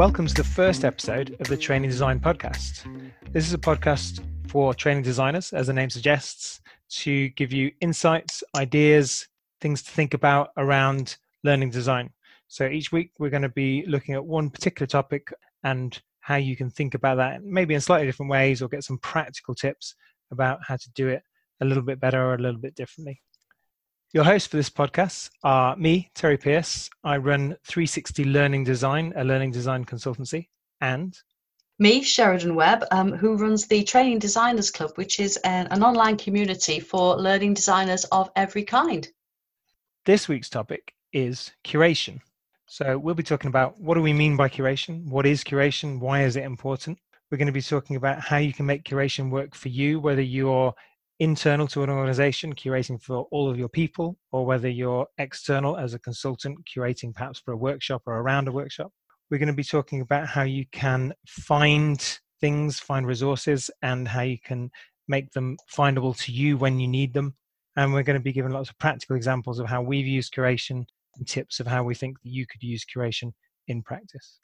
Welcome to the first episode of the Training Design Podcast. This is a podcast for training designers, as the name suggests, to give you insights, ideas, things to think about around learning design. So each week we're going to be looking at one particular topic and how you can think about that, maybe in slightly different ways, or get some practical tips about how to do it a little bit better or a little bit differently. Your hosts for this podcast are me, Terry Pierce. I run 360 Learning Design, a learning design consultancy, and me, Sheridan Webb, um, who runs the Training Designers Club, which is an, an online community for learning designers of every kind. This week's topic is curation. So we'll be talking about what do we mean by curation? What is curation? Why is it important? We're going to be talking about how you can make curation work for you, whether you're internal to an organization, curating for all of your people, or whether you're external as a consultant, curating perhaps for a workshop or around a workshop. We're going to be talking about how you can find things, find resources, and how you can make them findable to you when you need them. And we're going to be giving lots of practical examples of how we've used curation and tips of how we think that you could use curation in practice.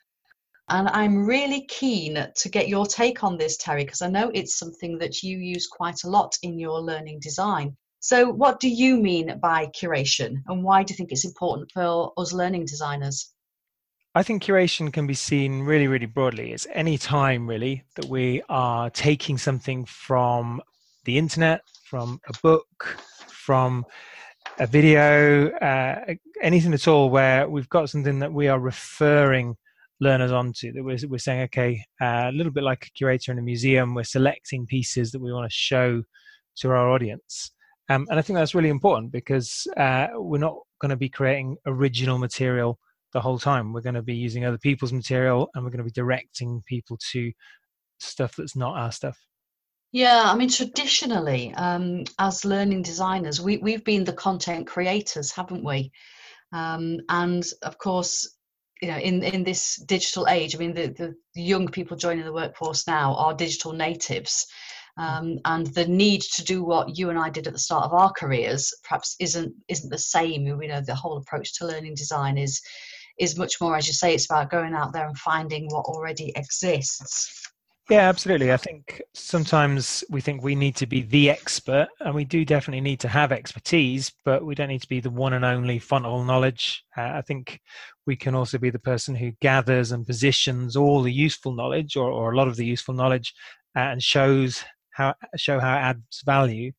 And I'm really keen to get your take on this, Terry, because I know it's something that you use quite a lot in your learning design. So, what do you mean by curation, and why do you think it's important for us learning designers? I think curation can be seen really, really broadly. It's any time, really, that we are taking something from the internet, from a book, from a video, uh, anything at all where we've got something that we are referring learners onto that we're, we're saying okay uh, a little bit like a curator in a museum we're selecting pieces that we want to show to our audience. Um, and i think that's really important because uh, we're not going to be creating original material the whole time. We're going to be using other people's material and we're going to be directing people to stuff that's not our stuff. Yeah, I mean, traditionally, um, as learning designers, we, we've been the content creators, haven't we? Um, and of course, you know in in this digital age i mean the, the young people joining the workforce now are digital natives um, and the need to do what you and I did at the start of our careers perhaps isn't isn't the same. You know, the whole approach to learning design is is much more, as you say, it's about going out there and finding what already exists. Yeah, absolutely. I think sometimes we think we need to be the expert, and we do definitely need to have expertise, but we don't need to be the one and only font of all knowledge. Uh, I think we can also be the person who gathers and positions all the useful knowledge, or, or a lot of the useful knowledge, uh, and shows how show how it adds value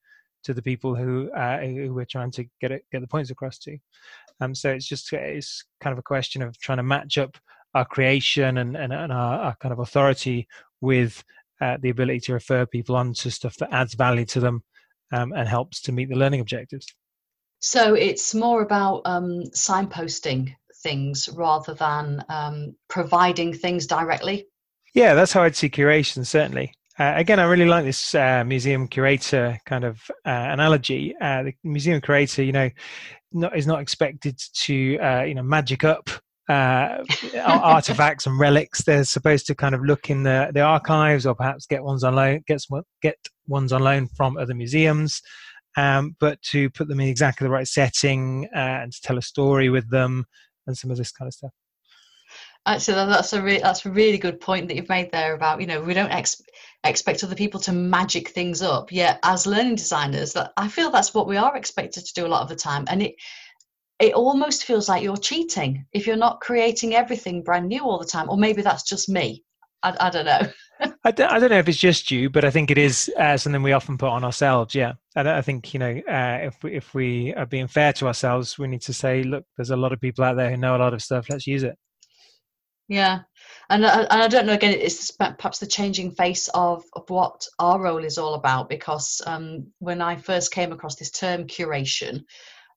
to the people who uh, who we're trying to get it, get the points across to. Um, so it's just it's kind of a question of trying to match up our creation and, and, and our, our, kind of authority with uh, the ability to refer people on to stuff that adds value to them um, and helps to meet the learning objectives. So it's more about um, signposting things rather than um, providing things directly. Yeah, that's how I'd see curation, certainly. Uh, again, I really like this uh, museum curator kind of uh, analogy. Uh, the museum curator, you know, not, is not expected to, uh, you know, magic up uh, artifacts and relics. They're supposed to kind of look in the, the archives or perhaps get ones on loan, get, some, get ones on loan from other museums. Um, but to put them in exactly the right setting uh, and to tell a story with them and some of this kind of stuff. Actually, that's a re- that's a really good point that you've made there about you know we don't ex- expect other people to magic things up. Yet, as learning designers, that I feel that's what we are expected to do a lot of the time, and it it almost feels like you're cheating if you're not creating everything brand new all the time or maybe that's just me. I, I don't know. I, don't, I don't know if it's just you but i think it is uh, something we often put on ourselves yeah. I, I think you know uh, if, we, if we are being fair to ourselves we need to say look there's a lot of people out there who know a lot of stuff. Let's use it. Yeah. And, and i don't know again it's perhaps the changing face of, of what our role is all about because um, when i first came across this term curation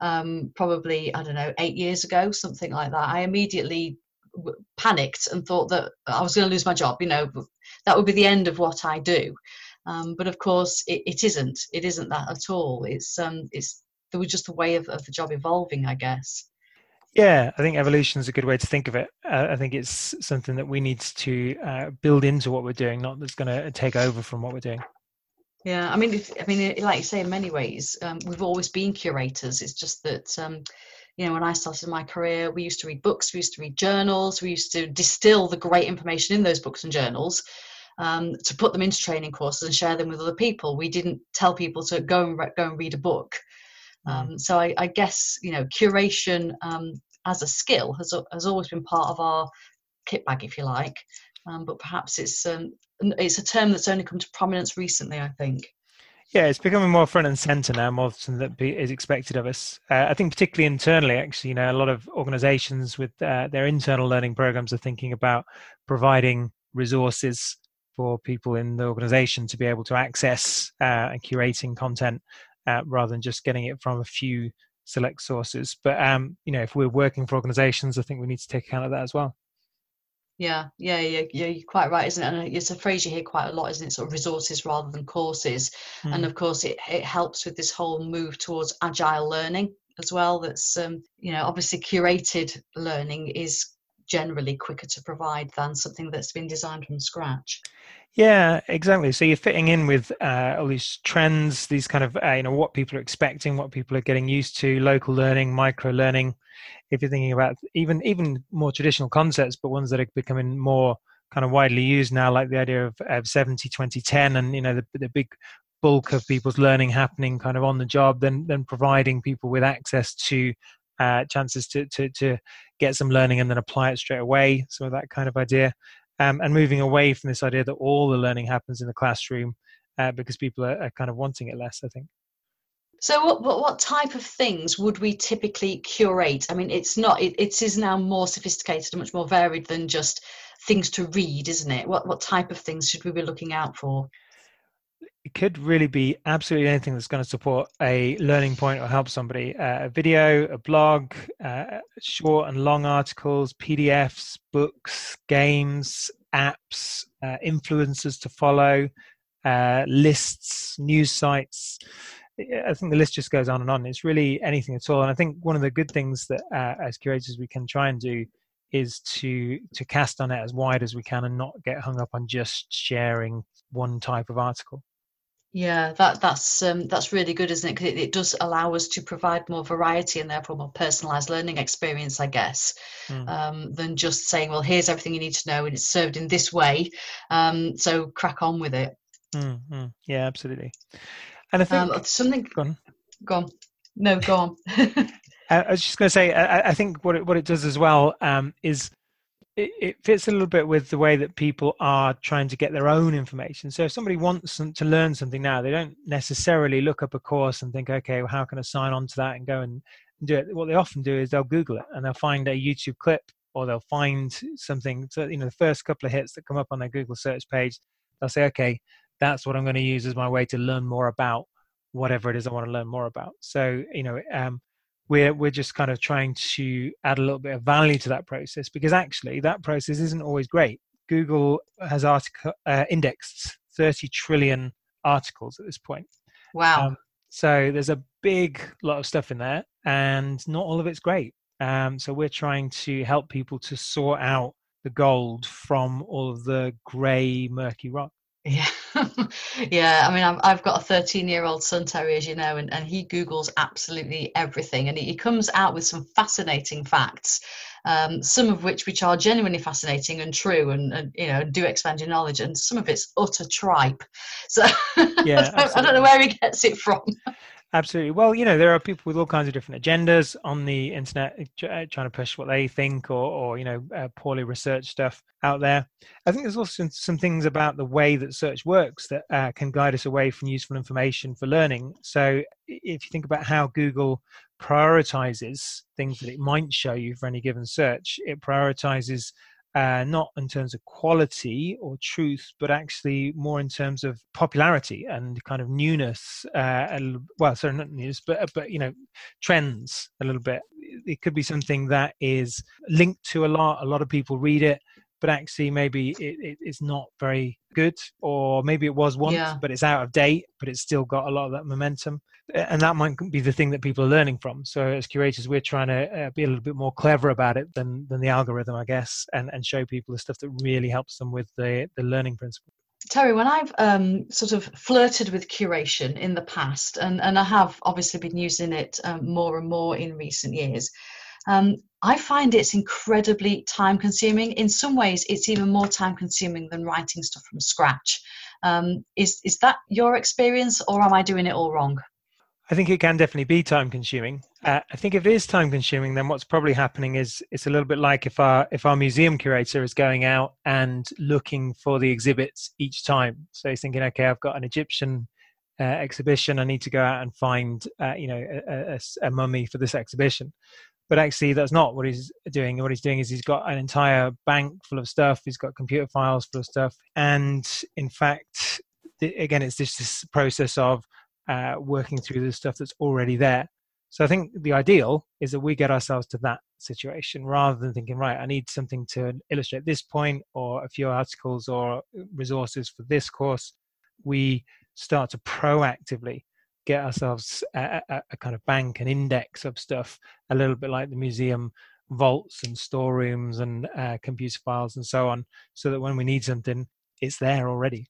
um, probably I don't know eight years ago, something like that. I immediately panicked and thought that I was going to lose my job. You know, that would be the end of what I do. Um, but of course, it, it isn't. It isn't that at all. It's um, it's there was just a way of, of the job evolving, I guess. Yeah, I think evolution is a good way to think of it. Uh, I think it's something that we need to uh, build into what we're doing, not that's going to take over from what we're doing. Yeah, I mean, I mean, like you say, in many ways, um, we've always been curators. It's just that um, you know when i started my career we used to read books we used to read journals we used to distill the great information in those books and journals um, to put them into training courses and share them with other people we didn't tell people to go and re- go and read a book mm. um, so I, I, guess you know curation um, as a skill has, has always been part of our kit bag if you like um, but perhaps it's um, it's a term that's only come to prominence recently i think yeah, it's becoming more front and center now, more than that is expected of us. Uh, I think, particularly internally, actually, you know, a lot of organizations with uh, their internal learning programs are thinking about providing resources for people in the organization to be able to access uh, and curating content uh, rather than just getting it from a few select sources. But, um, you know, if we're working for organizations, I think we need to take account of that as well. Yeah, yeah, yeah, yeah, you're quite right, isn't it? And it's a phrase you hear quite a lot, isn't it? Sort of resources rather than courses. Mm. And of course, it, it helps with this whole move towards agile learning as well. That's, um, you know, obviously curated learning is generally quicker to provide than something that's been designed from scratch. Yeah, exactly. So you're fitting in with uh, all these trends, these kind of uh, you know what people are expecting, what people are getting used to, local learning, micro learning. If you're thinking about even even more traditional concepts, but ones that are becoming more kind of widely used now, like the idea of, of 70, 20, 10, and you know the, the big bulk of people's learning happening kind of on the job, then then providing people with access to uh, chances to, to to get some learning and then apply it straight away. Some of that kind of idea um, and moving away from this idea that all the learning happens in the classroom uh, because people are, are, kind of wanting it less, I think. So, what, what, what type of things would we typically curate? I mean, it's not. It, it is now more sophisticated and much more varied than just things to read, isn't it? What what type of things should we be looking out for? it could really be absolutely anything that's going to support a learning point or help somebody uh, a video a blog uh, short and long articles pdfs books games apps uh, influencers to follow uh, lists news sites i think the list just goes on and on it's really anything at all and i think one of the good things that uh, as curators we can try and do is to to cast on it as wide as we can and not get hung up on just sharing one type of article yeah, that that's um, that's really good, isn't it? Because it, it, does allow us to provide more variety and therefore more personalised learning experience, I guess, mm. um, than just saying, "Well, here's everything you need to know, and it's served in this way." Um, so crack on with it. Mm-hmm. Yeah, absolutely. And I think um, something. Go on. Go on. No, go on. I was just going to say, I, I, think what it, what it does as well um, is it, it, fits a little bit with the way that people are trying to get their own information. So if somebody wants to learn something now, they don't necessarily look up a course and think, okay, well, how can I sign on to that and go and do it? What they often do is they'll Google it and they'll find a YouTube clip or they'll find something. So you know, the first couple of hits that come up on their Google search page, they'll say, okay, that's what I'm going to use as my way to learn more about whatever it is I want to learn more about. So you know, um, we're we're just kind of trying to add a little bit of value to that process because actually that process isn't always great. Google has article, uh, indexed 30 trillion articles at this point. Wow. Um, so there's a big lot of stuff in there, and not all of it's great. Um, so we're trying to help people to sort out the gold from all of the grey, murky rock. Yeah, yeah. I mean, I've, I've got a 13 year old son, Terry, as you know, and, and he Googles absolutely everything. And he, he comes out with some fascinating facts, um, some of which which are genuinely fascinating and true and, and, you know, do expand your knowledge. And some of it's utter tripe. So yeah, I, don't, I don't know where he gets it from. Absolutely. Well, you know, there are people with all kinds of different agendas on the internet uh, uh, trying to push what they think or, or you know, uh, poorly researched stuff out there. I think there's also some things about the way that search works that uh, can guide us away from useful information for learning. So if you think about how Google prioritizes things that it might show you for any given search, it prioritizes uh, not in terms of quality or truth, but actually more in terms of popularity and kind of newness. Uh, well, sorry, not news, but uh, but you know, trends a little bit. It could be something that is linked to a lot. A lot of people read it, but actually maybe it, it, it's not very good, or maybe it was once, yeah. but it's out of date, but it's still got a lot of that momentum and that might be the thing that people are learning from. So as curators, we're trying to uh, be a little bit more clever about it than than the algorithm, I guess, and and show people the stuff that really helps them with the the learning principle. Terry, when I've um, sort of flirted with curation in the past, and, and I have obviously been using it um, more and more in recent years, um, I find it's incredibly time consuming. In some ways, it's even more time consuming than writing stuff from scratch. Um, is, is that your experience, or am I doing it all wrong? I think it can definitely be time consuming. Uh, I think if it is time consuming, then what's probably happening is it's a little bit like if our if our museum curator is going out and looking for the exhibits each time. So he's thinking, okay, I've got an Egyptian uh, exhibition. I need to go out and find, uh, you know, a, a, a, mummy for this exhibition. But actually, that's not what he's doing. What he's doing is he's got an entire bank full of stuff. He's got computer files full of stuff, and in fact, again, it's just this process of uh, working through the stuff that's already there. So I think the ideal is that we get ourselves to that situation rather than thinking, right, I need something to illustrate this point or a few articles or resources for this course. We start to proactively get ourselves a, a, a kind of bank, an index of stuff, a little bit like the museum vaults and storerooms and uh, computer files and so on, so that when we need something, it's there already.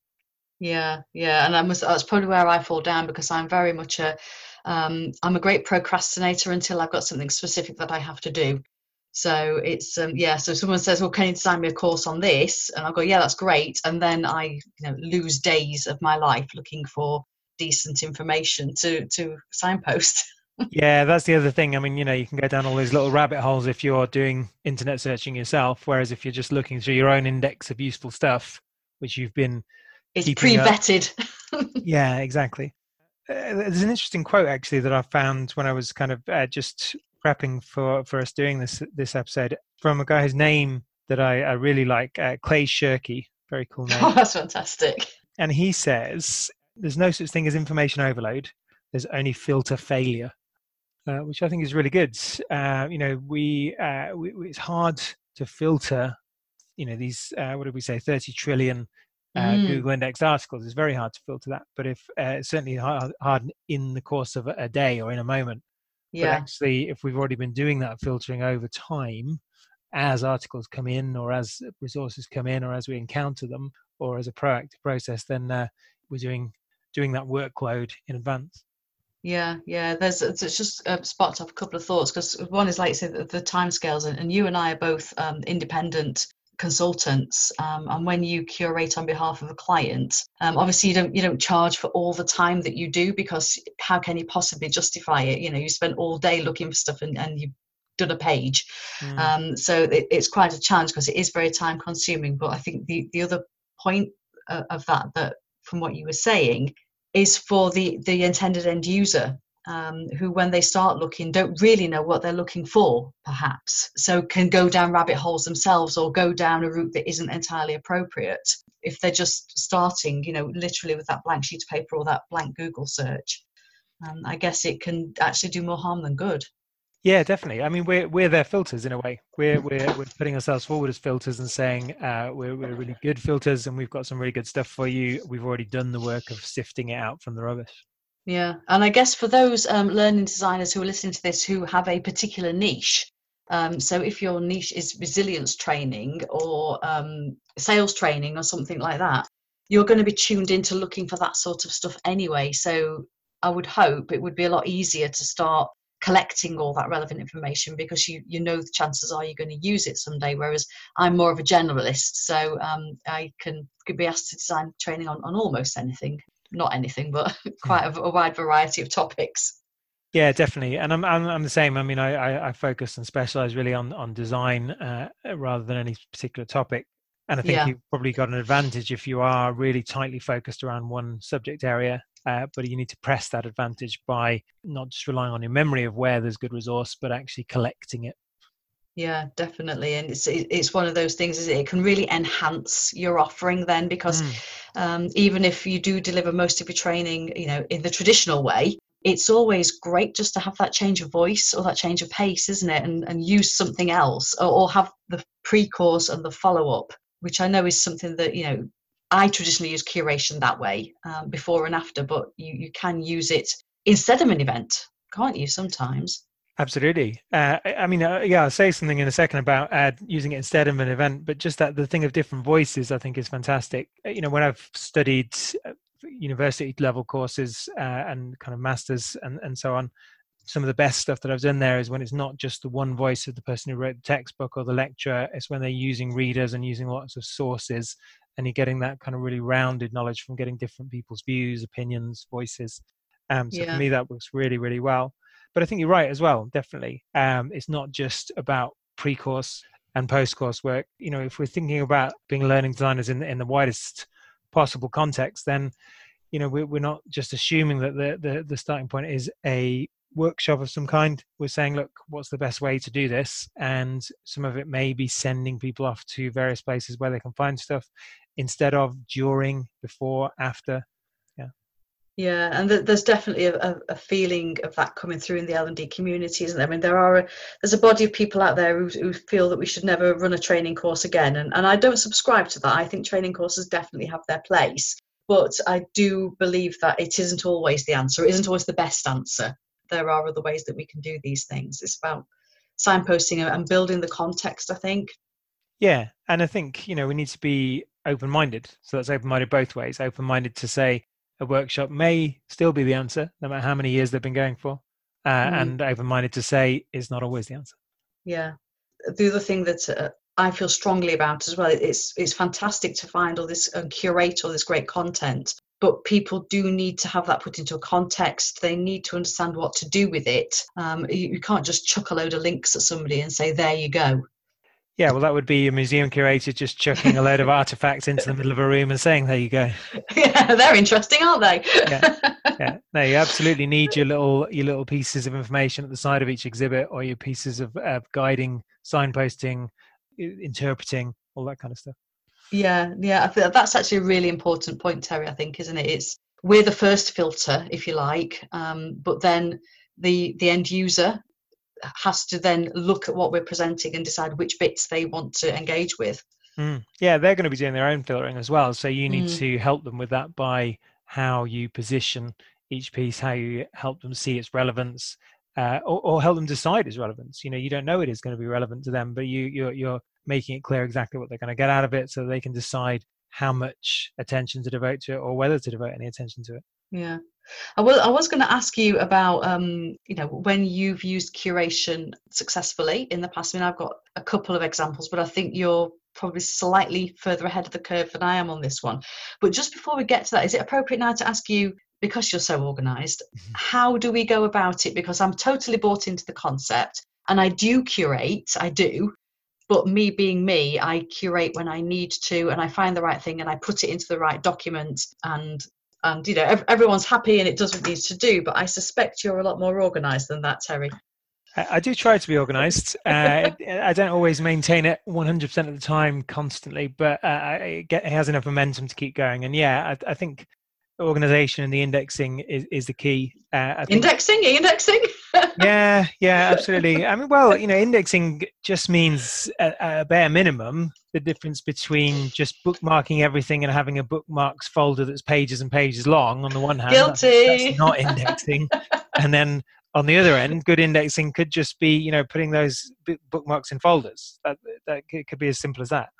Yeah, yeah, and I must, that's probably where I fall down because I'm very much a, um, I'm a great procrastinator until I've got something specific that I have to do. So it's um, yeah. So someone says, "Well, can you design me a course on this?" And I'll go, "Yeah, that's great." And then I, you know, lose days of my life looking for decent information to to signpost. yeah, that's the other thing. I mean, you know, you can go down all these little rabbit holes if you're doing internet searching yourself. Whereas if you're just looking through your own index of useful stuff, which you've been it's pre-vetted. yeah, exactly. Uh, there's an interesting quote actually that I found when I was kind of uh, just prepping for for us doing this this episode from a guy whose name that I, I really like, uh, Clay Shirky. Very cool name. Oh, that's fantastic. And he says, "There's no such thing as information overload. There's only filter failure." Uh, which I think is really good. Uh, you know, we, uh, we, it's hard to filter. You know, these uh, what did we say? Thirty trillion uh, mm. Google indexed articles. It's very hard to filter that, but if uh, certainly hard, hard in the course of a day or in a moment. Yeah. But actually, if we've already been doing that filtering over time, as articles come in, or as resources come in, or as we encounter them, or as a proactive process, then uh, we're doing doing that workload in advance. Yeah, yeah. There's it's just uh, spot off a couple of thoughts because one is like you said the, the timescales, and, and you and I are both um, independent consultants um, and when you curate on behalf of a client um, obviously you don't you don't charge for all the time that you do because how can you possibly justify it you know you spend all day looking for stuff and, and you've done a page mm. um, so it, it's quite a challenge because it is very time consuming but i think the, the other point uh, of that that from what you were saying is for the the intended end user um, who, when they start looking, don't really know what they're looking for, perhaps. So can go down rabbit holes themselves or go down a route that isn't entirely appropriate. If they're just starting, you know, literally with that blank sheet of paper or that blank Google search, um, I guess it can actually do more harm than good. Yeah, definitely. I mean, we're we're their filters in a way. We're we're we're putting ourselves forward as filters and saying uh, we're we're really good filters and we've got some really good stuff for you. We've already done the work of sifting it out from the rubbish. Yeah, and I guess for those um, learning designers who are listening to this who have a particular niche, um, so if your niche is resilience training or um, sales training or something like that, you're going to be tuned into looking for that sort of stuff anyway. So I would hope it would be a lot easier to start collecting all that relevant information because you you know the chances are you're going to use it someday whereas i'm more of a generalist so um, i can could be asked to design training on, on almost anything not anything, but quite a, a wide variety of topics. Yeah, definitely, and I'm I'm, I'm the same. I mean, I, I, focus and specialize really on on design uh, rather than any particular topic. And I think yeah. you've probably got an advantage if you are really tightly focused around one subject area. Uh, but you need to press that advantage by not just relying on your memory of where there's good resource, but actually collecting it yeah definitely and it's it's one of those things is it? can really enhance your offering then because mm. um, even if you do deliver most of your training you know in the traditional way it's always great just to have that change of voice or that change of pace isn't it and, and use something else or, or have the pre-course and the follow-up which i know is something that you know i traditionally use curation that way um, before and after but you, you can use it instead of an event can't you sometimes Absolutely. Uh, I mean, uh, yeah, I'll say something in a second about uh, using it instead of an event, but just that the thing of different voices, I think, is fantastic. Uh, you know, when I've studied uh, university level courses uh, and kind of masters and, and so on, some of the best stuff that I've done there is when it's not just the one voice of the person who wrote the textbook or the lecture, it's when they're using readers and using lots of sources and you're getting that kind of really rounded knowledge from getting different people's views, opinions, voices. Um, so yeah. for me, that works really, really well. But I think you're right as well, definitely. Um, it's not just about pre course and post course work. You know, if we're thinking about being learning designers in, in the widest possible context, then you know we're, we're not just assuming that the, the, the starting point is a workshop of some kind we're saying look what's the best way to do this and some of it may be sending people off to various places where they can find stuff instead of during before after yeah, yeah, and th- there's definitely a, a, feeling of that coming through in the L and D community, isn't there? I mean, there are a, there's a body of people out there who, who feel that we should never run a training course again, and, and I don't subscribe to that. I think training courses definitely have their place, but I do believe that it isn't always the answer. It isn't always the best answer. There are other ways that we can do these things. It's about signposting and building the context. I think. Yeah, and I think you know we need to be open-minded. So that's open-minded both ways. Open-minded to say a workshop may still be the answer, no matter how many years they've been going for, uh, mm. and open-minded to say is not always the answer. Yeah, the other thing that uh, I feel strongly about as well, it's it's fantastic to find all this and curate all this great content, but people do need to have that put into a context. They need to understand what to do with it. Um, you, you can't just chuck a load of links at somebody and say, "There you go." Yeah, well, that would be a museum curator just chucking a load of artifacts into the middle of a room and saying, "There you go." Yeah, they're interesting, aren't they? yeah, yeah. No, you absolutely need your little your little pieces of information at the side of each exhibit, or your pieces of uh, guiding, signposting, interpreting, all that kind of stuff. Yeah, yeah. I think that's actually a really important point, Terry. I think, isn't it? It's we're the first filter, if you like, um, but then the the end user has to then look at what we're presenting and decide which bits they want to engage with. Mm. Yeah, they're going to be doing their own filtering as well. So you need mm. to help them with that by how you position each piece, how you help them see its relevance, uh, or, or, help them decide its relevance. You know, you don't know it is going to be relevant to them, but you you're, you're making it clear exactly what they're going to get out of it, so they can decide how much attention to devote to it or whether to devote any attention to it. Yeah. I was, I was going to ask you about, um, you know, when you've used curation successfully in the past. I mean, I've got a couple of examples, but I think you're probably slightly further ahead of the curve than I am on this one. But just before we get to that, is it appropriate now to ask you, because you're so organized, mm-hmm. how do we go about it? Because I'm totally bought into the concept and I do curate, I do. But me being me, I curate when I need to and I find the right thing and I put it into the right document and and you know everyone's happy and it does what it needs to do but i suspect you're a lot more organized than that terry I do try to be organized. Uh, I don't always maintain it 100% of the time constantly, but uh, it, get, it, has enough momentum to keep going. And yeah, I, I think organization and the indexing is, is the key. Uh, indexing? Indexing? yeah, yeah, absolutely. I mean, well, you know, indexing just means a, a bare minimum the difference between just bookmarking everything and having a bookmarks folder that's pages and pages long on the one hand guilty. that's, that's not indexing. And then on the other end good indexing could just be you know putting those bookmarks in folders. That, that could be as simple as that.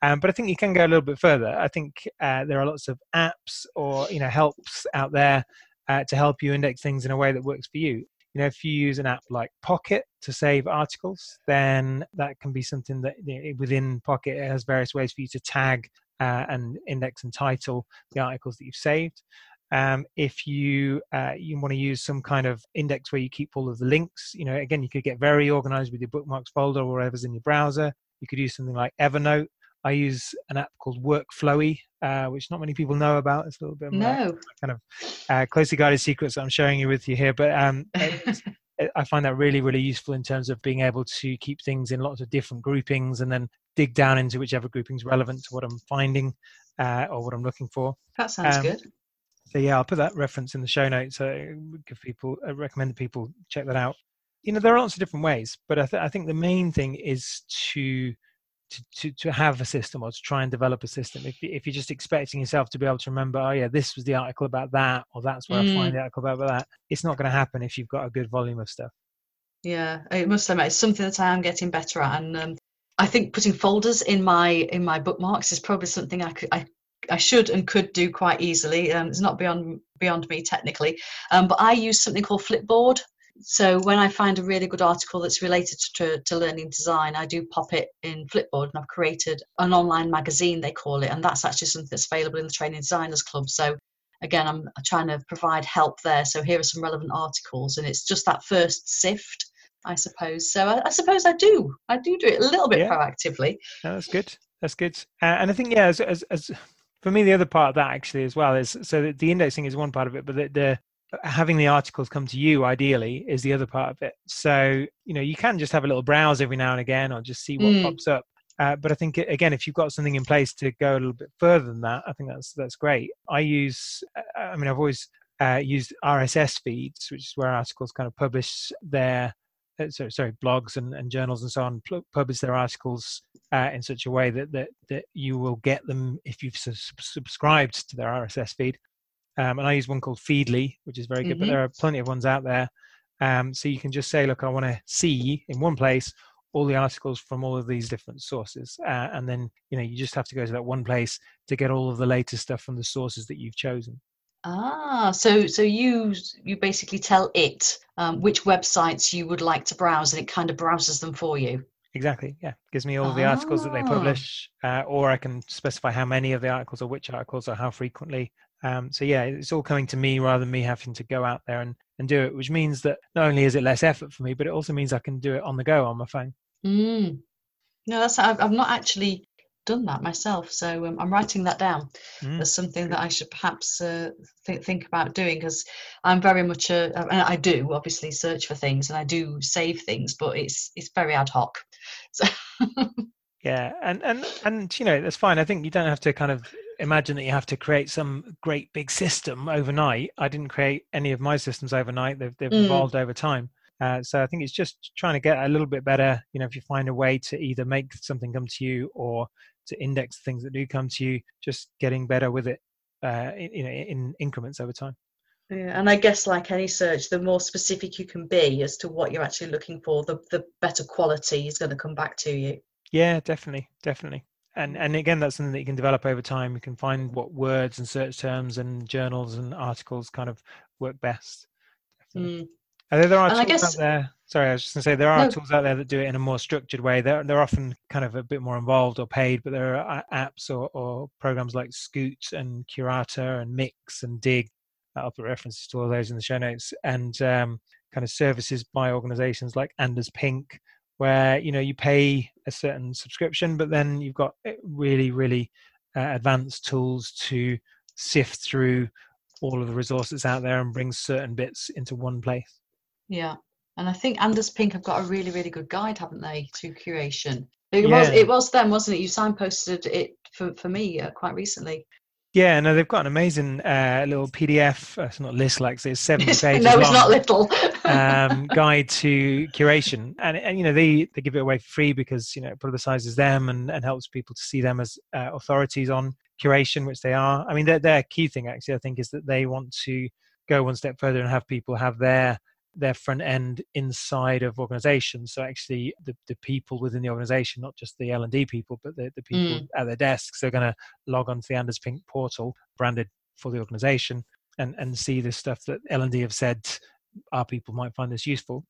Um, but i think you can go a little bit further. I think uh, there are lots of apps or you know helps out there uh, to help you index things in a way that works for you you know if you use an app like pocket to save articles then that can be something that you know, within pocket it has various ways for you to tag uh, and index and title the articles that you've saved. Um, if you uh, you want to use some kind of index where you keep all of the links you know again you could get very organized with your bookmarks folder or whatever's in your browser. You could use something like evernote I use an app called Workflowy, uh, which not many people know about. It's a little bit no. kind of uh, closely guarded secrets I'm sharing you with you here. But um, I find that really, really useful in terms of being able to keep things in lots of different groupings and then dig down into whichever grouping's relevant to what I'm finding uh, or what I'm looking for. That sounds um, good. So yeah, I'll put that reference in the show notes. So give people, I recommend that people check that out. You know, there are lots of different ways, but I, th- I think the main thing is to to, to, to have a system or to try and develop a system. If, if you're just expecting yourself to be able to remember, oh yeah, this was the article about that, or that's where mm. I find mm. the article about that, it's not going to happen if you've got a good volume of stuff. yeah. It must admit, it's something that I am getting better at, and um, I think putting folders in my in my bookmarks is probably something I could I, I should and could do quite easily. Um, it's not beyond beyond me technically, um, but I use something called Flipboard. So when I find a really good article that's related to, to learning design, I do pop it in Flipboard, and I've created an online magazine they call it, and that's actually something that's available in the Training Designers Club. So again, I'm trying to provide help there. So here are some relevant articles, and it's just that first sift I suppose. So I, I, suppose I do. I do do it a little bit yeah. proactively. No, that's good. That's good. Uh, and I think yeah, as, as, as, for me, the other part of that actually as well is so the indexing is one part of it, but the, the having the articles come to you ideally is the other part of it. So you know you can just have a little browse every now and again or just see what mm. pops up. Uh, but I think again, if you've got something in place to go a little bit further than that, I think that's that's great. I use, uh, I mean, I've always uh, used RSS feeds, which is where articles kind of publish their uh, sorry, sorry, blogs and, and journals and so on publish their articles uh, in such a way that, that that you will get them if you've su- subscribed to their RSS feed. Um, and I use one called Feedly, which is very good, mm-hmm. but there are plenty of ones out there. Um, so you can just say, look, I want to see in one place all the articles from all of these different sources, uh, and then you know you just have to go to that one place to get all of the latest stuff from the sources that you've chosen. Ah, so so you you basically tell it um, which websites you would like to browse, and it kind of browses them for you. Exactly. Yeah, gives me all of the articles that they ah. publish, uh, or I can specify how many of the articles, or which articles, or how frequently. Um, so yeah, it's all coming to me rather than me having to go out there and, and do it, which means that not only is it less effort for me, but it also means I can do it on the go on my phone. Mm. No, that's I've, I've not actually done that myself. So um, I'm writing that down mm. as something that I should perhaps uh, th- think about doing because I'm very much a, and I do obviously search for things and I do save things, but it's it's very ad hoc. So yeah, and and and you know that's fine. I think you don't have to kind of imagine that you have to create some great big system overnight. I didn't create any of my systems overnight. They've they've mm. evolved over time. Uh, so I think it's just trying to get a little bit better. You know, if you find a way to either make something come to you or to index things that do come to you, just getting better with it, uh, in, you know, in increments over time. Yeah, and I guess like any search, the more specific you can be as to what you're actually looking for, the the better quality is going to come back to you. Yeah, definitely, definitely. And and again, that's something that you can develop over time. You can find what words and search terms and journals and articles kind of work best. Mm. There, there are tools guess, out there. Sorry, I was just going to say there are no. tools out there that do it in a more structured way. They're they're often kind of a bit more involved or paid, but there are apps or, or programs like Scoot and Curata and Mix and Dig. I'll put references to all those in the show notes and um, kind of services by organisations like Anders Pink, where you know you pay a certain subscription, but then you've got eh, really really uh, advanced tools to sift through all of the resources out there and bring certain bits into one place. Yeah. And I think Anders Pink have got a really, really good guide, haven't they, to curation? It yeah. was it was them, wasn't it? You signposted it for, for me uh, quite recently. Yeah, no, they've got an amazing uh, little PDF. Uh, it's not list like it's seventy pages. no, long, it's not little. um, guide to curation, and, and you know they they give it away for free because you know it publicizes them and, and helps people to see them as uh, authorities on curation, which they are. I mean, their their key thing actually, I think, is that they want to go one step further and have people have their their front end inside of organizations so actually the, the people within the organization not just the l&d people but the, the people mm. at their desks are going to log onto the anders pink portal branded for the organization and and see the stuff that l&d have said our people might find this useful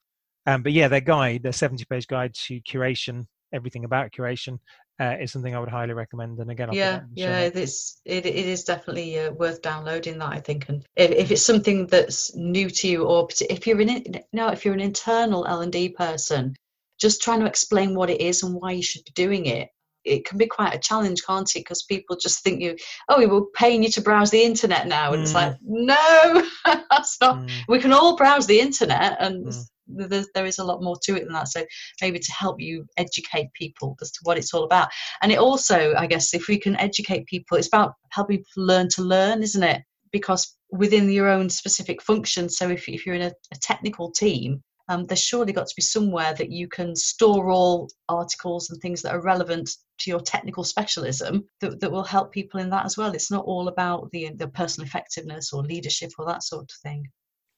um, but yeah their guide their 70 page guide to curation everything about curation uh, is something I would highly recommend. And again, I'll yeah, yeah, it's it, it is definitely uh, worth downloading that I think. And if, if it's something that's new to you, or if you're in it, no, if you're an internal L and D person, just trying to explain what it is and why you should be doing it. It can be quite a challenge, can't it? Because people just think you, oh, we were paying you to browse the internet now, and mm. it's like, mm. no, that's not. Mm. We can all browse the internet, and mm there, there is a lot more to it than that. So maybe to help you educate people as to what it's all about. And it also, I guess, if we can educate people, it's about helping people learn to learn, isn't it? Because within your own specific function, so if, if you're in a, a technical team, um, there's surely got to be somewhere that you can store all articles and things that are relevant to your technical specialism that, that will help people in that as well. It's not all about the the personal effectiveness or leadership or that sort of thing.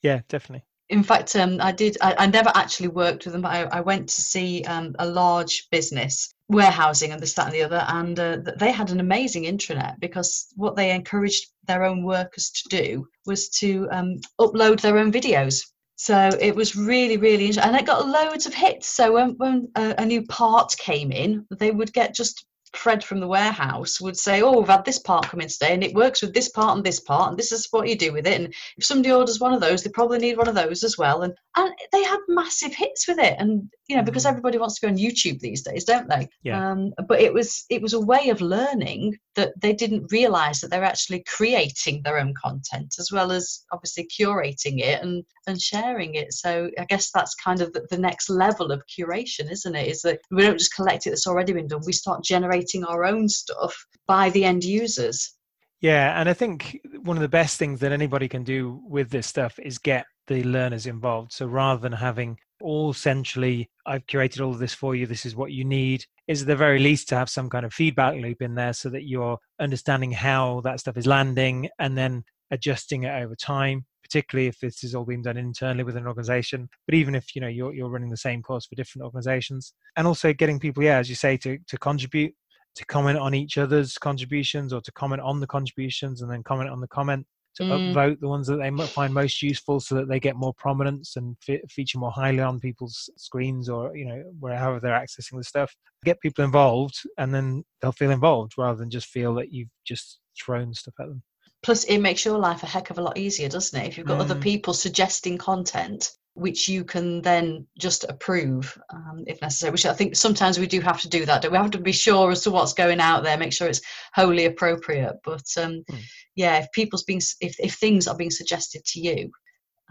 Yeah, definitely in fact, um, I did. I, I, never actually worked with them, but I, I went to see um, a large business warehousing and this, that, and the other, and uh, they had an amazing intranet because what they encouraged their own workers to do was to um, upload their own videos. So it was really, really and it got loads of hits. So when, when a, a new part came in, they would get just Fred from the warehouse would say, "Oh, we've had this part come in today, and it works with this part and this part, and this is what you do with it." And if somebody orders one of those, they probably need one of those as well. And and they had massive hits with it, and you know because mm. everybody wants to be on YouTube these days, don't they? Yeah. Um, but it was it was a way of learning that they didn't realize that they're actually creating their own content as well as obviously curating it and and sharing it. So I guess that's kind of the, the next level of curation, isn't it? Is that we don't just collect it that's already been done, we start generating our own stuff by the end users. Yeah, and I think one of the best things that anybody can do with this stuff is get the learners involved. So rather than having all centrally, I've curated all of this for you, this is what you need, is at the very least to have some kind of feedback loop in there so that you're understanding how that stuff is landing and then adjusting it over time particularly if this is all being done internally within an organization but even if you know you're, you're running the same course for different organizations and also getting people yeah as you say to, to contribute to comment on each other's contributions or to comment on the contributions and then comment on the comment to mm. upvote the ones that they find most useful so that they get more prominence and fe- feature more highly on people's screens or you know wherever they're accessing the stuff get people involved and then they'll feel involved rather than just feel that you've just thrown stuff at them plus it makes your life a heck of a lot easier doesn't it if you've got mm. other people suggesting content which you can then just approve um, if necessary. Which I think sometimes we do have to do that. We have to be sure as to what's going out there, make sure it's wholly appropriate. But um, mm. yeah, if people's being if if things are being suggested to you,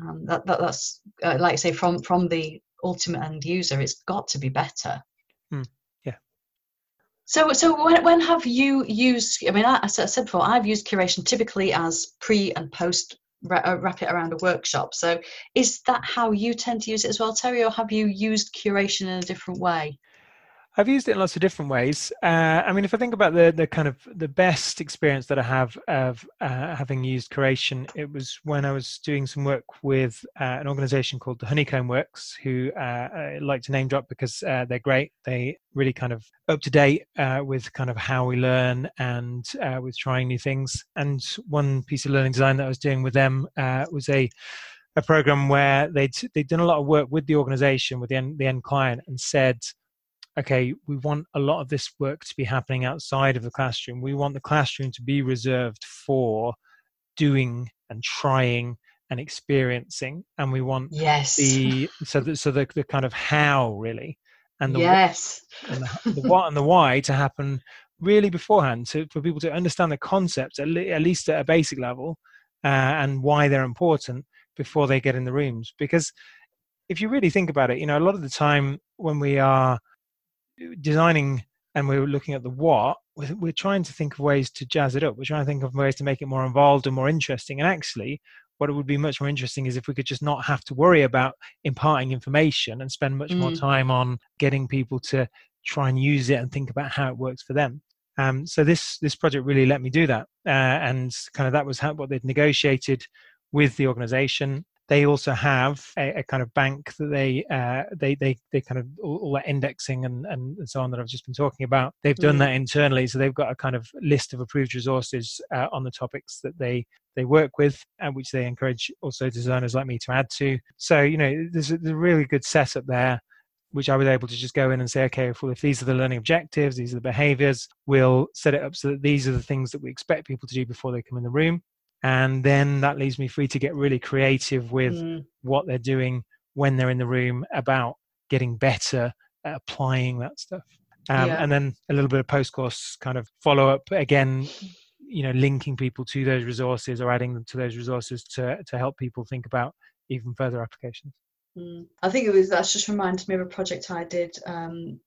um, that, that that's uh, like I say from from the ultimate end user, it's got to be better. Mm. Yeah. So, so when, when have you used? I mean, I, I said before, I've used curation typically as pre and post Uh, wrap it around a workshop. So, is that how you tend to use it as well, Terry, or have you used curation in a different way? I've used it in lots of different ways. Uh, I mean, if I think about the the kind of the best experience that I have of uh, having used curation, it was when I was doing some work with uh, an organisation called the Honeycomb Works, who uh, I like to name drop because uh, they're great. They really kind of up to date uh, with kind of how we learn and with trying new things. And one piece of learning design that I was doing with them was a a program where they'd they'd done a lot of work with the organisation, with the end, the end client, and said okay, we want a lot of this work to be happening outside of the classroom. We want the classroom to be reserved for doing and trying and experiencing, and we want yes. the so the, so the, the kind of how really and the yes. what, and the, the what and the why to happen really beforehand to, for people to understand the concepts at, le- at least at a basic level uh, and why they're important before they get in the rooms. Because if you really think about it you know a lot of the time when we are designing and we're looking at the what, we're, we're trying to think of ways to jazz it up. We're trying to think of ways to make it more involved and more interesting. And actually, what it would be much more interesting is if we could just not have to worry about imparting information and spend much mm. more time on getting people to try and use it and think about how it works for them. Um, so this this project really let me do that, uh, and kind of that was how, what they'd negotiated with the organization they also have a, a kind of bank that they uh, they they they kind of all, all that indexing and, and so on that I've just been talking about. They've done mm. that internally, so they've got a kind of list of approved resources uh, on the topics that they they work with, and which they encourage also designers like me to add to. So you know, there's a, there's a really good setup there which I was able to just go in and say, okay, well, if these are the learning objectives, these are the behaviors, we'll set it up so that these are the things that we expect people to do before they come in the room and then that leaves me free to get really creative with mm. what they're doing when they're in the room about getting better at applying that stuff um, yeah. and then a little bit of post course kind of follow up again you know linking people to those resources or adding them to those resources to to help people think about even further applications mm. i think it was that's just reminded me of a project i did um,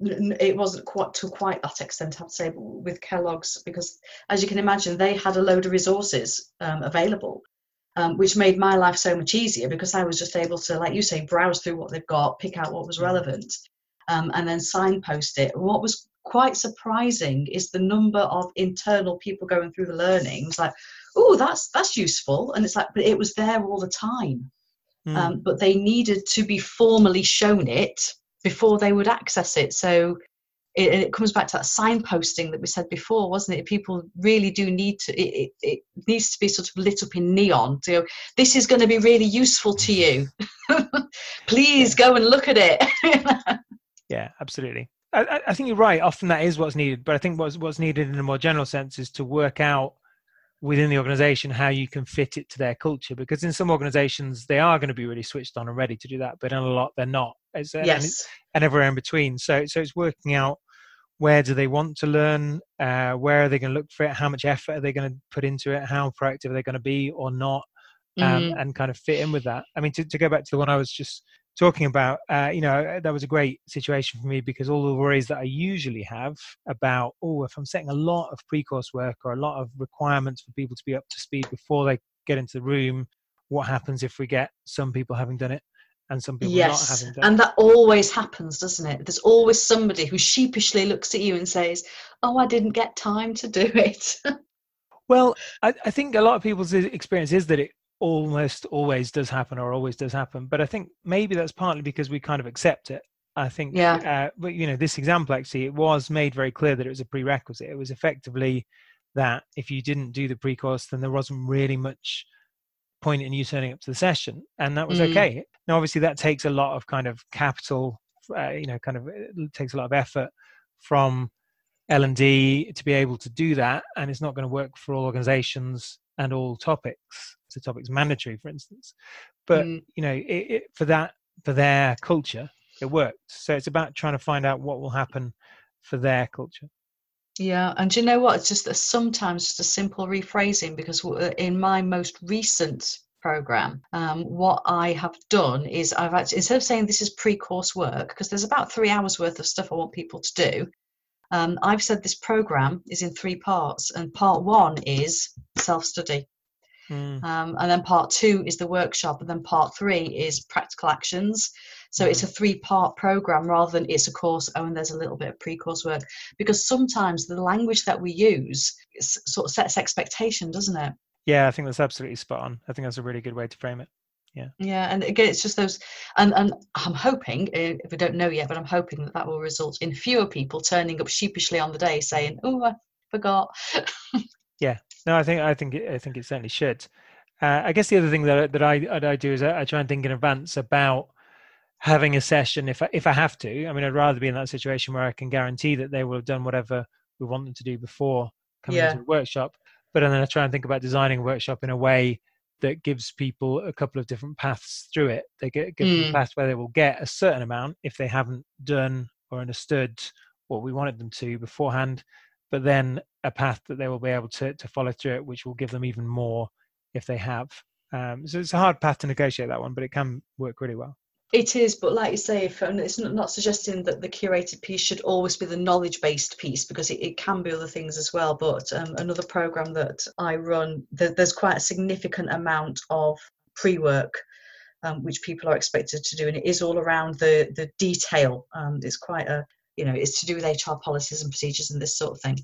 it wasn't quite to quite that extent, I'd say, with Kellogg's, because as you can imagine, they had a load of resources um, available, um, which made my life so much easier because I was just able to, like you say, browse through what they've got, pick out what was mm. relevant, um, and then signpost it. What was quite surprising is the number of internal people going through the learnings, like, oh, that's that's useful, and it's like, but it was there all the time. mm. um, but they needed to be formally shown it before they would access it. So it, it, comes back to that signposting that we said before, wasn't it? People really do need to. It, it, it needs to be sort of lit up in neon. To go, this is going to be really useful to you. Please go and look at it. yeah, absolutely. I, I, think you're right. Often that is what's needed, but I think what's what's needed in a more general sense is to work out within the organization how you can fit it to their culture because in some organizations they are going to be really switched on and ready to do that but in a lot they're not it's, yes. and, everywhere in between so so it's working out where do they want to learn uh, where are they going to look for it how much effort are they going to put into it how proactive are they going to be or not um, mm-hmm. and kind of fit in with that i mean to, to go back to the one i was just talking about, uh, you know, that was a great situation for me because all the worries that I usually have about, oh, if I'm setting a lot of pre-course work or a lot of requirements for people to be up to speed before they get into the room, what happens if we get some people having done it and some people yes. not having done it? and that always happens, doesn't it? There's always somebody who sheepishly looks at you and says, oh, I didn't get time to do it. well, I, I think a lot of people's experience is that it almost always does happen or always does happen but i think maybe that's partly because we kind of accept it. I think yeah. uh, but you know this example actually it was made very clear that it was a prerequisite. It was effectively that if you didn't do the pre-course then there wasn't really much point in you turning up to the session and that was mm. okay. Now obviously that takes a lot of kind of capital uh, you know kind of it takes a lot of effort from l&d to be able to do that and it's not going to work for all organizations and all topics the topic's mandatory, for instance. But mm. you know, it, it, for that for their culture, it worked. So it's about trying to find out what will happen for their culture. Yeah, and you know what? It's just that sometimes just a simple rephrasing because in my most recent program, um, what I have done is I've actually instead of saying this is pre-course work because there's about three hours worth of stuff I want people to do. Um, I've said this program is in three parts, and part one is self-study. Mm. Um, and then part two is the workshop, and then part three is practical actions. So mm. it's a three part program rather than it's a course, oh, and there's a little bit of pre course work. Because sometimes the language that we use sort of sets expectation, doesn't it? Yeah, I think that's absolutely spot on. I think that's a really good way to frame it. Yeah. Yeah, and again, it's just those, and and I'm hoping, eh, if we don't know yet, but I'm hoping that that will result in fewer people turning up sheepishly on the day saying, "Oh, I forgot." yeah, no, I think I think I think it certainly should. Uh, I guess the other thing that that I that I do is I, I, try and think in advance about having a session if I, if I have to. I mean, I'd rather be in that situation where I can guarantee that they will have done whatever we want them to do before coming yeah. into the workshop. But then I try and think about designing a workshop in a way that gives people a couple of different paths through it. They get give mm. path where they will get a certain amount if they haven't done or understood what we wanted them to beforehand, but then a path that they will be able to, to follow through it, which will give them even more if they have. Um, so it's a hard path to negotiate that one, but it can work really well. It is, but like you say, if, it's not suggesting that the curated piece should always be the knowledge-based piece because it, it can be other things as well. But um, another program that I run, the, there's quite a significant amount of pre-work um, which people are expected to do, and it is all around the the detail. Um, it's quite a you know, it's to do with HR policies and procedures and this sort of thing.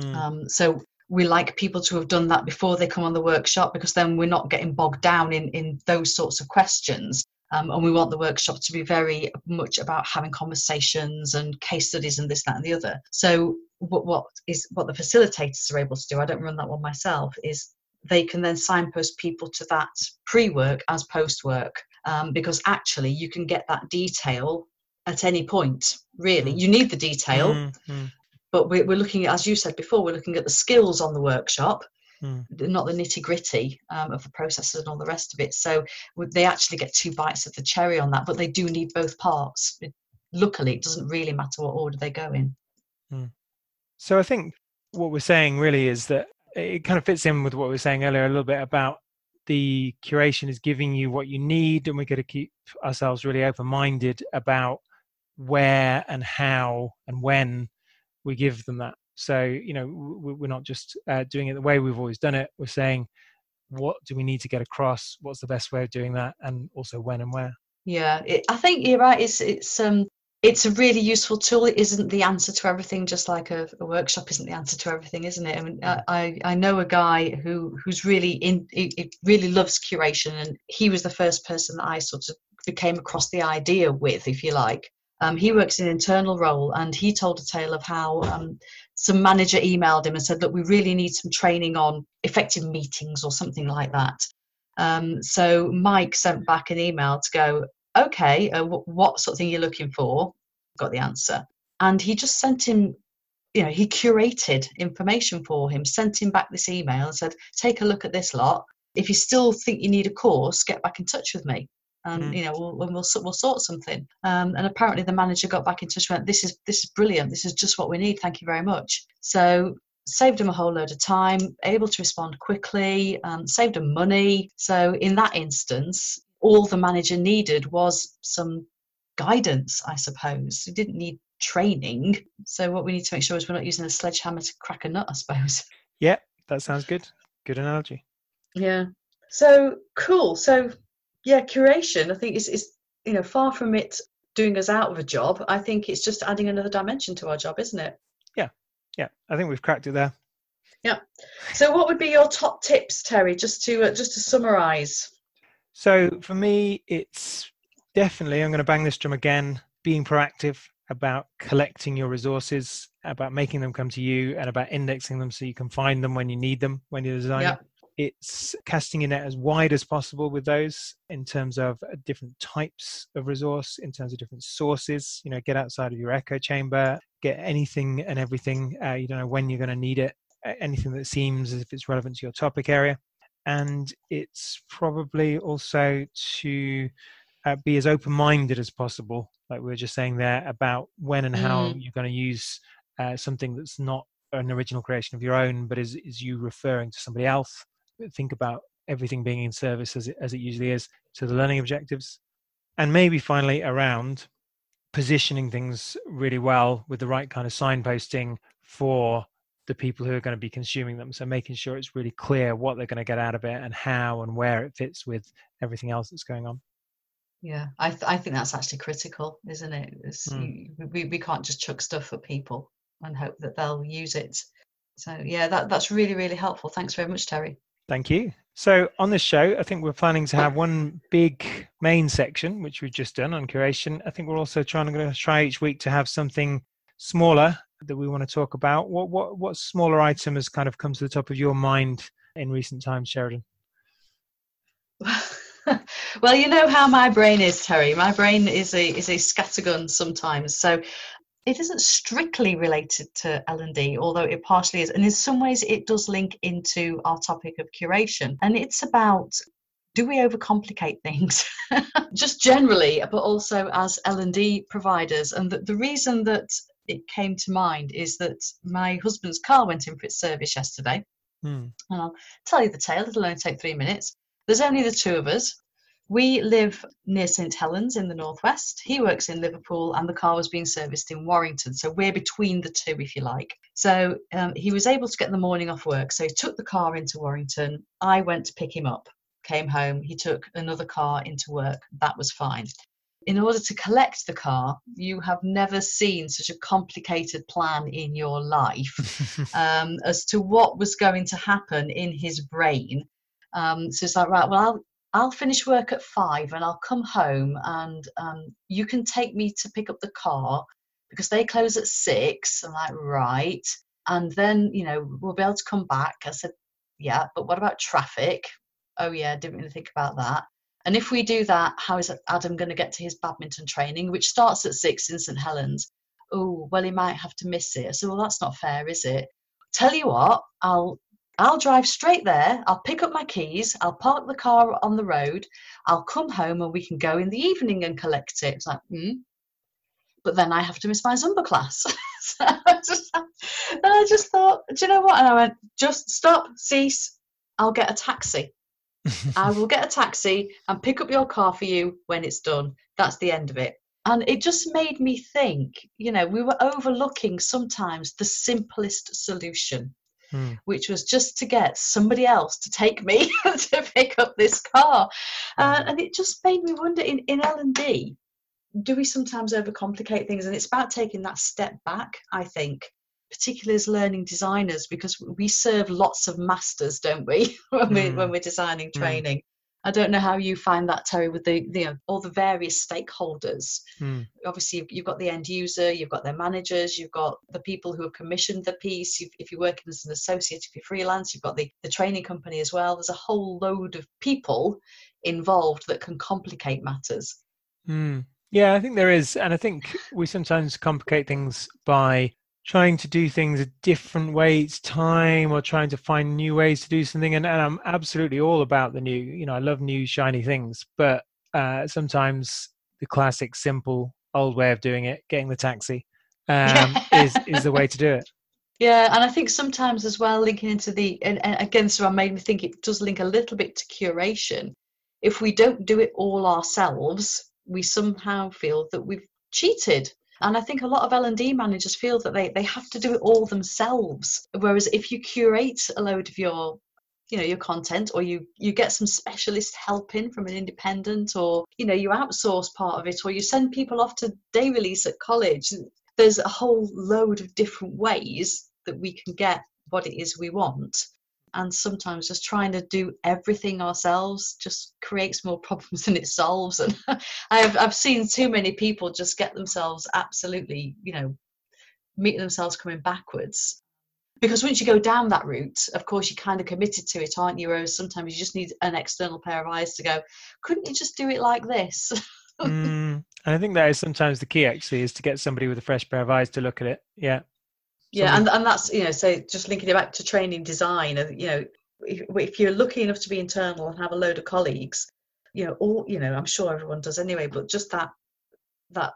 Mm. Um, so we like people to have done that before they come on the workshop because then we're not getting bogged down in in those sorts of questions. Um, and we want the workshop to be very much about having conversations and case studies and this, that, and the other. So what, what is what the facilitators are able to do? I don't run that one myself. Is they can then signpost people to that pre-work as post-work um, because actually you can get that detail at any point really mm. you need the detail mm-hmm. but we're, we're looking at as you said before we're looking at the skills on the workshop mm. not the nitty gritty um, of the processes and all the rest of it so they actually get two bites of the cherry on that but they do need both parts it, luckily it doesn't really matter what order they go in mm. so i think what we're saying really is that it kind of fits in with what we were saying earlier a little bit about the curation is giving you what you need and we've got to keep ourselves really open minded about where and how and when we give them that. So, you know, we're not just uh, doing it the way we've always done it. We're saying, what do we need to get across? What's the best way of doing that? And also when and where. Yeah, it, I think you're right. It's, it's, um, it's a really useful tool. It isn't the answer to everything, just like a, a workshop isn't the answer to everything, isn't it? I mean, I, I know a guy who who's really in, he, really loves curation, and he was the first person that I sort of became across the idea with, if you like. Um, he works in an internal role, and he told a tale of how um, some manager emailed him and said, "Look, we really need some training on effective meetings or something like that." Um, so Mike sent back an email to go, okay, uh, what sort of thing you're looking for? Got the answer. And he just sent him, you know, he curated information for him, sent him back this email and said, take a look at this lot. If you still think you need a course, get back in touch with me. And mm. you know we'll, we'll, we'll sort something. Um, and apparently the manager got back in touch and went, "This is this is brilliant. This is just what we need. Thank you very much." So saved him a whole load of time, able to respond quickly, um, saved him money. So in that instance, all the manager needed was some guidance, I suppose. He didn't need training. So what we need to make sure is we're not using a sledgehammer to crack a nut, I suppose. Yeah, that sounds good. Good analogy. Yeah. So cool. So yeah, curation, I think is is you know, far from it doing us out of a job, I think it's just adding another dimension to our job, isn't it? Yeah. Yeah. I think we've cracked it there. Yeah. So what would be your top tips, Terry, just to uh, just to summarize? So for me, it's definitely, I'm going to bang this drum again, being proactive about collecting your resources, about making them come to you, and about indexing them so you can find them when you need them when you're designing. Yep. It's casting your net as wide as possible with those in terms of uh, different types of resource, in terms of different sources. You know, get outside of your echo chamber, get anything and everything. Uh, you don't know when you're going to need it. Anything that seems as if it's relevant to your topic area and it's probably also to uh, be as open-minded as possible like we were just saying there about when and how mm. you're going to use uh, something that's not an original creation of your own but is, is you referring to somebody else think about everything being in service as it, as it usually is to the learning objectives and maybe finally around positioning things really well with the right kind of signposting for the people who are going to be consuming them. So making sure it's really clear what they're going to get out of it and how and where it fits with everything else that's going on. Yeah, I th- I think that's actually critical, isn't it? Mm. We we can't just chuck stuff at people and hope that they'll use it. So yeah, that that's really really helpful. Thanks very much, Terry. Thank you. So on this show, I think we're planning to have one big main section, which we've just done on curation. I think we're also trying to try each week to have something smaller that we want to talk about. What what what smaller item has kind of come to the top of your mind in recent times, Sheridan? well, you know how my brain is, Terry. My brain is a is a scattergun sometimes. So it isn't strictly related to L&D, although it partially is. And in some ways, it does link into our topic of curation. And it's about do we overcomplicate things just generally but also as l&d providers and the, the reason that it came to mind is that my husband's car went in for its service yesterday. Hmm. And I'll tell you the tale, it'll only take three minutes. There's only the two of us. We live near St Helens in the northwest. He works in Liverpool, and the car was being serviced in Warrington. So we're between the two, if you like. So um, he was able to get the morning off work. So he took the car into Warrington. I went to pick him up, came home. He took another car into work. That was fine in order to collect the car, you have never seen such a complicated plan in your life um, as to what was going to happen in his brain. Um, so it's like, right, well, I'll, I'll finish work at five and I'll come home and um, you can take me to pick up the car because they close at six. I'm like, right. And then, you know, we'll be able to come back. I said, yeah, but what about traffic? Oh, yeah, didn't really think about that. And if we do that, how is Adam going to get to his badminton training, which starts at six in St Helens? Oh, well, he might have to miss it. So, well, that's not fair, is it? Tell you what, I'll I'll drive straight there. I'll pick up my keys. I'll park the car on the road. I'll come home and we can go in the evening and collect it. It's like, hmm. But then I have to miss my Zumba class. so I just, and I just thought, do you know what? And I went, just stop, cease. I'll get a taxi. I will get a taxi and pick up your car for you when it's done. That's the end of it. And it just made me think, you know, we were overlooking sometimes the simplest solution, hmm. which was just to get somebody else to take me to pick up this car. Uh, and it just made me wonder in, in L&D, do we sometimes overcomplicate things? And it's about taking that step back, I think, particularly as learning designers, because we serve lots of masters, don't we, when, we, when mm. we're designing mm. training. Mm. I don't know how you find that, Terry, with the, the you know, all the various stakeholders. Mm. Obviously, you've, you've, got the end user, you've got their managers, you've got the people who have commissioned the piece. You've, if you're working as an associate, if you're freelance, you've got the, the training company as well. There's a whole load of people involved that can complicate matters. Mm. Yeah, I think there is. And I think we sometimes complicate things by trying to do things a different way each time or trying to find new ways to do something. And, and I'm absolutely all about the new. You know, I love new, shiny things. But uh, sometimes the classic, simple, old way of doing it, getting the taxi, um, is, is the way to do it. Yeah, and I think sometimes as well, linking into the, and, and again, so I made me think it does link a little bit to curation. If we don't do it all ourselves, we somehow feel that we've cheated and i think a lot of l&d managers feel that they, they have to do it all themselves. Whereas if you curate a load of your you know your content or you you get some specialist help in from an independent or you know you outsource part of it or you send people off to day release at college there's a whole load of different ways that we can get what it is we want and sometimes just trying to do everything ourselves just creates more problems than it solves. And i've i've seen too many people just get themselves absolutely you know meet themselves coming backwards. Because once you go down that route of course you're kind of committed to it aren't you? Whereas sometimes you just need an external pair of eyes to go couldn't you just do it like this? Mm, and i think that is sometimes the key actually is to get somebody with a fresh pair of eyes to look at it. Yeah yeah and, and that's you know so just linking it back to training design and you know if, if you're lucky enough to be internal and have a load of colleagues you know all you know i'm sure everyone does anyway but just that that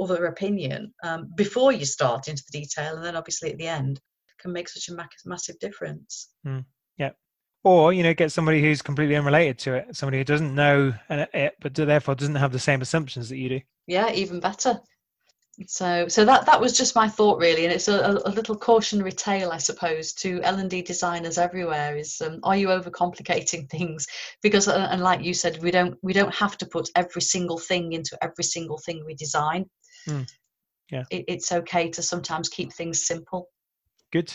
other opinion um, before you start into the detail and then obviously at the end can make such a massive difference. Mm, yeah. Or you know get somebody who's completely unrelated to it somebody who doesn't know it but therefore doesn't have the same assumptions that you do. Yeah even better so so that that was just my thought really and it's a, a little cautionary tale i suppose to l&d designers everywhere is um, are you overcomplicating things? Because uh, and like you said we don't we don't have to put every single thing into every single thing we design. Mm. yeah. It, it's okay to sometimes keep things simple. Good.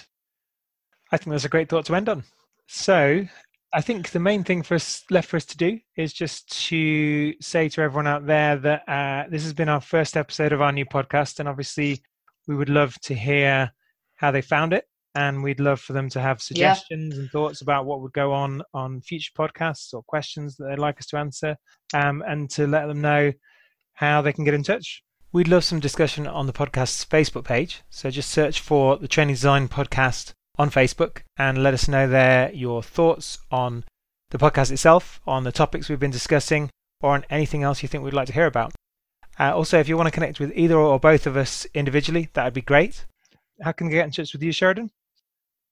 I think that's a great thought to end on. So I think the main thing for us left for us to do is just to say to everyone out there that uh, this has been our first episode of our new podcast, and obviously we would love to hear how they found it, and we'd love for them to have suggestions yeah. and thoughts about what would go on on future podcasts or questions that they'd like us to answer, um, and to let them know how they can get in touch. We'd love some discussion on the podcast's Facebook page, so just search for the Training Design Podcast on Facebook and let us know there your thoughts on the podcast itself, on the topics we've been discussing, or on anything else you think we'd like to hear about. Uh, also, if you want to connect with either or both of us individually, that would be great. How can we get in touch with you, Sheridan?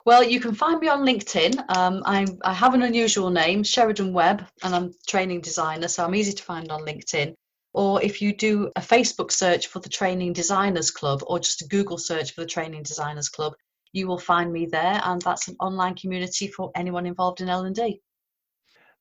Well, you can find me on LinkedIn. Um, i I have an unusual name, Sheridan Webb, and I'm training designer, so I'm easy to find on LinkedIn. Or if you do a Facebook search for the Training Designers Club, or just a Google search for the Training Designers Club, you will find me there, and that's an online community for anyone involved in L&D.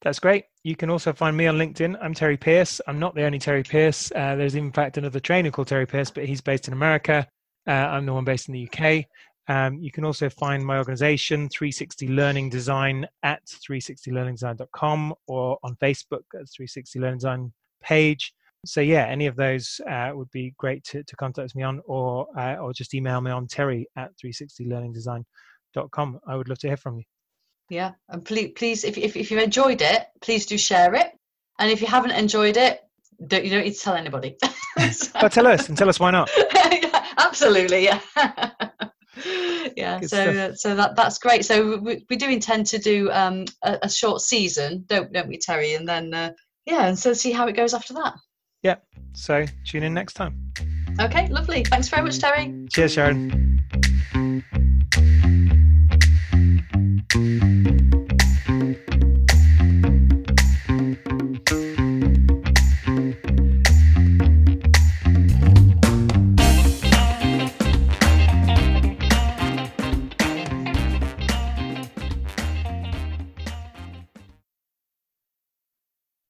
That's great. You can also find me on LinkedIn. I'm Terry Pierce. I'm not the only Terry Pierce. Uh, there's in fact another trainer called Terry Pierce, but he's based in America. Uh, I'm the one based in the UK. Um, you can also find my organization, 360 Learning Design, at 360learningdesign.com or on Facebook at 360 Learning Design page so yeah, any of those uh, would be great to, to contact me on, or uh, or just email me on terry at 360learningdesign.com. I would love to hear from you. Yeah, and please, please, if if, if you enjoyed it, please do share it. And if you haven't enjoyed it, don't you don't need to tell anybody. but tell us and tell us why not. yeah, absolutely, yeah. yeah Good so uh, so that that's great so we, we do intend to do um a, a short season don't don't we terry and then uh, yeah and so see how it goes after that yeah, so tune in next time. Okay, lovely. Thanks very much, Terry. Cheers, Sharon.